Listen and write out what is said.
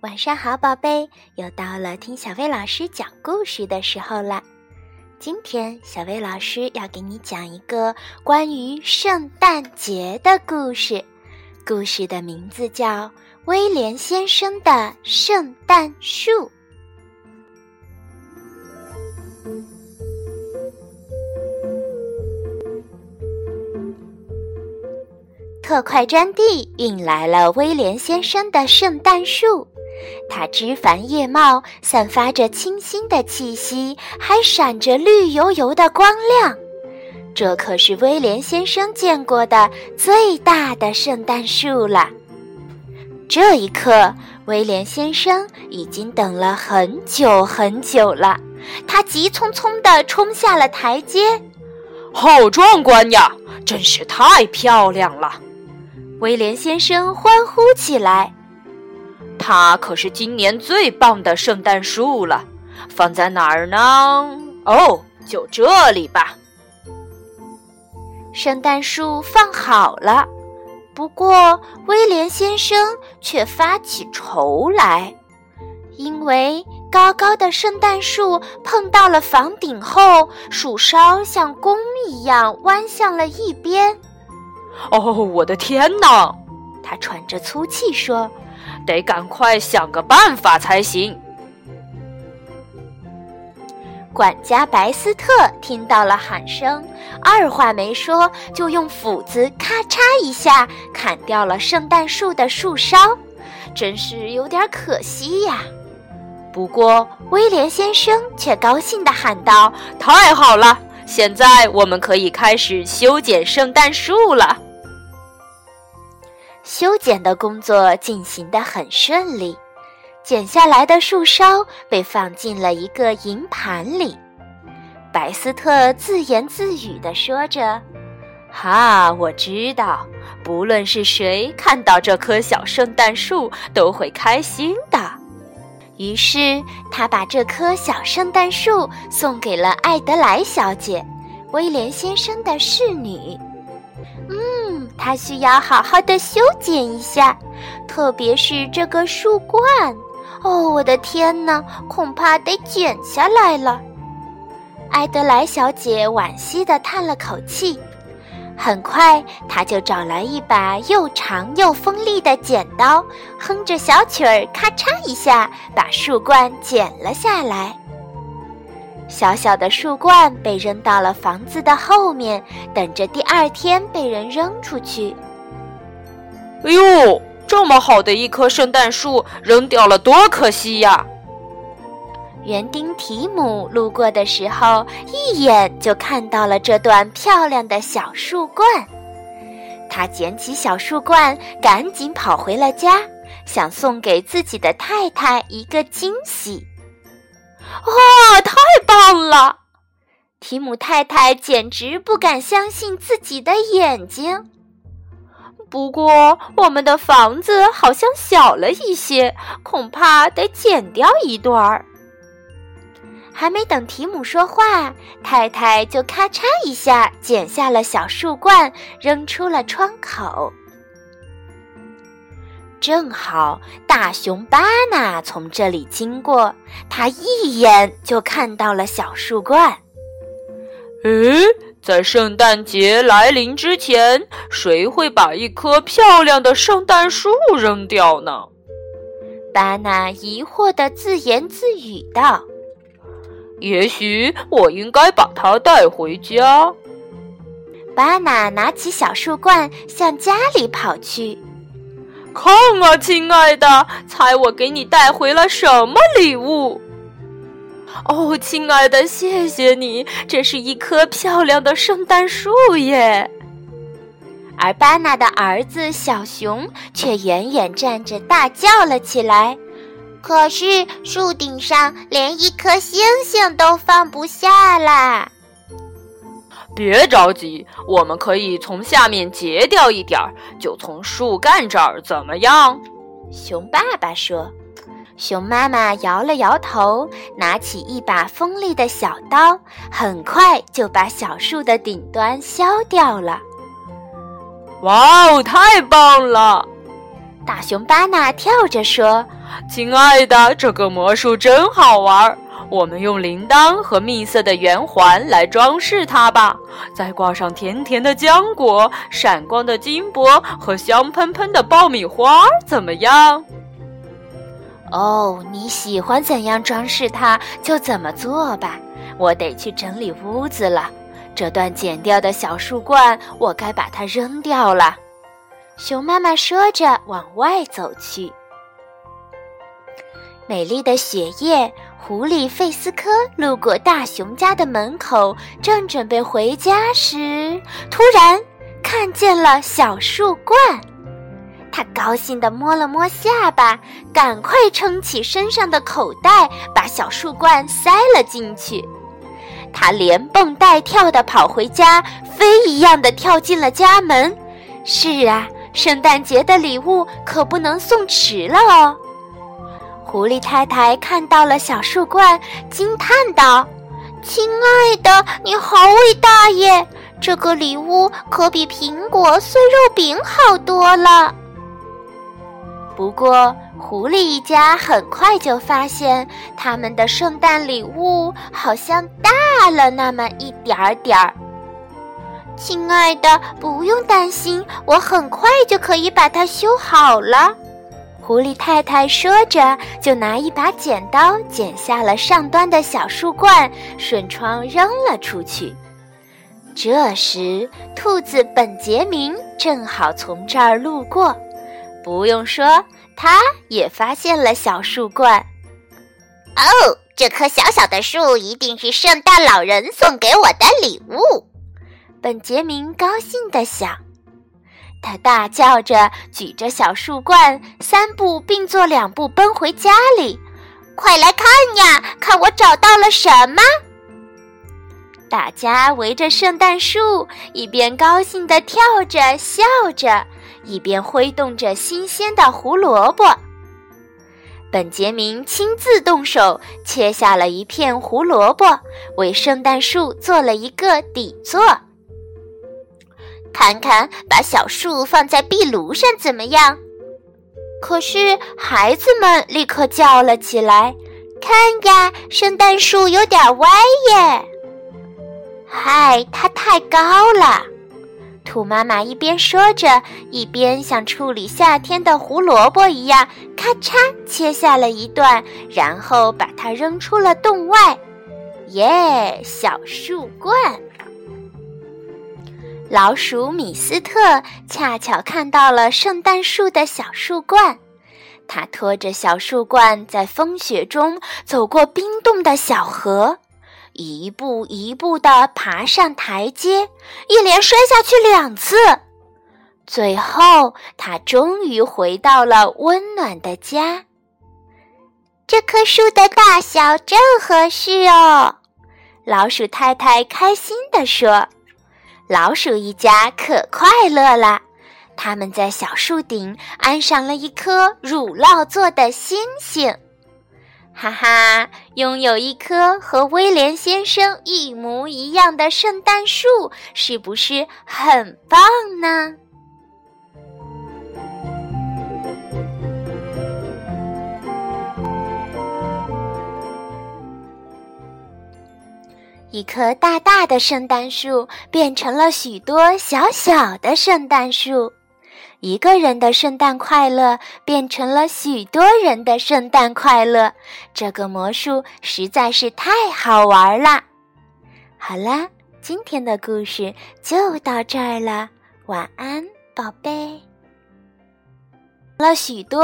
晚上好，宝贝，又到了听小薇老师讲故事的时候了。今天，小薇老师要给你讲一个关于圣诞节的故事，故事的名字叫《威廉先生的圣诞树》。特快专递运来了威廉先生的圣诞树。它枝繁叶茂，散发着清新的气息，还闪着绿油油的光亮。这可是威廉先生见过的最大的圣诞树了。这一刻，威廉先生已经等了很久很久了。他急匆匆地冲下了台阶。好壮观呀！真是太漂亮了！威廉先生欢呼起来。它可是今年最棒的圣诞树了，放在哪儿呢？哦，就这里吧。圣诞树放好了，不过威廉先生却发起愁来，因为高高的圣诞树碰到了房顶后，树梢像弓一样弯向了一边。哦，我的天哪！他喘着粗气说。得赶快想个办法才行。管家白斯特听到了喊声，二话没说，就用斧子咔嚓一下砍掉了圣诞树的树梢，真是有点可惜呀。不过威廉先生却高兴地喊道：“太好了，现在我们可以开始修剪圣诞树了。”修剪的工作进行得很顺利，剪下来的树梢被放进了一个银盘里。白斯特自言自语地说着：“哈，我知道，不论是谁看到这棵小圣诞树，都会开心的。”于是他把这棵小圣诞树送给了艾德莱小姐，威廉先生的侍女。它需要好好的修剪一下，特别是这个树冠。哦，我的天哪，恐怕得剪下来了。埃德莱小姐惋惜地叹了口气。很快，她就找来一把又长又锋利的剪刀，哼着小曲儿，咔嚓一下把树冠剪了下来。小小的树冠被扔到了房子的后面，等着第二天被人扔出去。哎呦，这么好的一棵圣诞树扔掉了，多可惜呀！园丁提姆路过的时候，一眼就看到了这段漂亮的小树冠。他捡起小树冠，赶紧跑回了家，想送给自己的太太一个惊喜。哇，太棒了！提姆太太简直不敢相信自己的眼睛。不过，我们的房子好像小了一些，恐怕得剪掉一段儿。还没等提姆说话，太太就咔嚓一下剪下了小树冠，扔出了窗口。正好大熊巴纳从这里经过，他一眼就看到了小树冠。诶，在圣诞节来临之前，谁会把一棵漂亮的圣诞树扔掉呢？巴纳疑惑地自言自语道：“也许我应该把它带回家。”巴纳拿起小树冠向家里跑去。看啊，亲爱的，猜我给你带回了什么礼物？哦，亲爱的，谢谢你，这是一棵漂亮的圣诞树耶。而巴纳的儿子小熊却远远站着，大叫了起来：“可是树顶上连一颗星星都放不下啦！”别着急，我们可以从下面截掉一点儿，就从树干这儿，怎么样？熊爸爸说。熊妈妈摇了摇头，拿起一把锋利的小刀，很快就把小树的顶端削掉了。哇哦，太棒了！大熊巴纳跳着说：“亲爱的，这个魔术真好玩。我们用铃铛和蜜色的圆环来装饰它吧，再挂上甜甜的浆果、闪光的金箔和香喷喷的爆米花，怎么样？哦，你喜欢怎样装饰它就怎么做吧。我得去整理屋子了。这段剪掉的小树冠，我该把它扔掉了。熊妈妈说着，往外走去。美丽的雪夜，狐狸费斯科路过大熊家的门口，正准备回家时，突然看见了小树冠。他高兴地摸了摸下巴，赶快撑起身上的口袋，把小树冠塞了进去。他连蹦带跳地跑回家，飞一样地跳进了家门。是啊，圣诞节的礼物可不能送迟了哦。狐狸太太看到了小树冠，惊叹道：“亲爱的，你好伟大耶！这个礼物可比苹果碎肉饼好多了。”不过，狐狸一家很快就发现，他们的圣诞礼物好像大了那么一点儿点儿。亲爱的，不用担心，我很快就可以把它修好了。狐狸太太说着，就拿一把剪刀剪下了上端的小树冠，顺窗扔了出去。这时，兔子本杰明正好从这儿路过，不用说，他也发现了小树冠。哦，这棵小小的树一定是圣诞老人送给我的礼物，本杰明高兴地想。他大叫着，举着小树冠，三步并作两步奔回家里。快来看呀，看我找到了什么！大家围着圣诞树，一边高兴地跳着笑着，一边挥动着新鲜的胡萝卜。本杰明亲自动手切下了一片胡萝卜，为圣诞树做了一个底座。看看，把小树放在壁炉上怎么样？可是孩子们立刻叫了起来：“看呀，圣诞树有点歪耶！”嗨，它太高了。兔妈妈一边说着，一边像处理夏天的胡萝卜一样，咔嚓切下了一段，然后把它扔出了洞外。耶，小树冠！老鼠米斯特恰巧看到了圣诞树的小树冠，他拖着小树冠在风雪中走过冰冻的小河，一步一步地爬上台阶，一连摔下去两次，最后他终于回到了温暖的家。这棵树的大小正合适哦，老鼠太太开心地说。老鼠一家可快乐了，他们在小树顶安上了一颗乳酪做的星星。哈哈，拥有一棵和威廉先生一模一样的圣诞树，是不是很棒呢？一棵大大的圣诞树变成了许多小小的圣诞树，一个人的圣诞快乐变成了许多人的圣诞快乐。这个魔术实在是太好玩了。好啦，今天的故事就到这儿了，晚安，宝贝。了许多。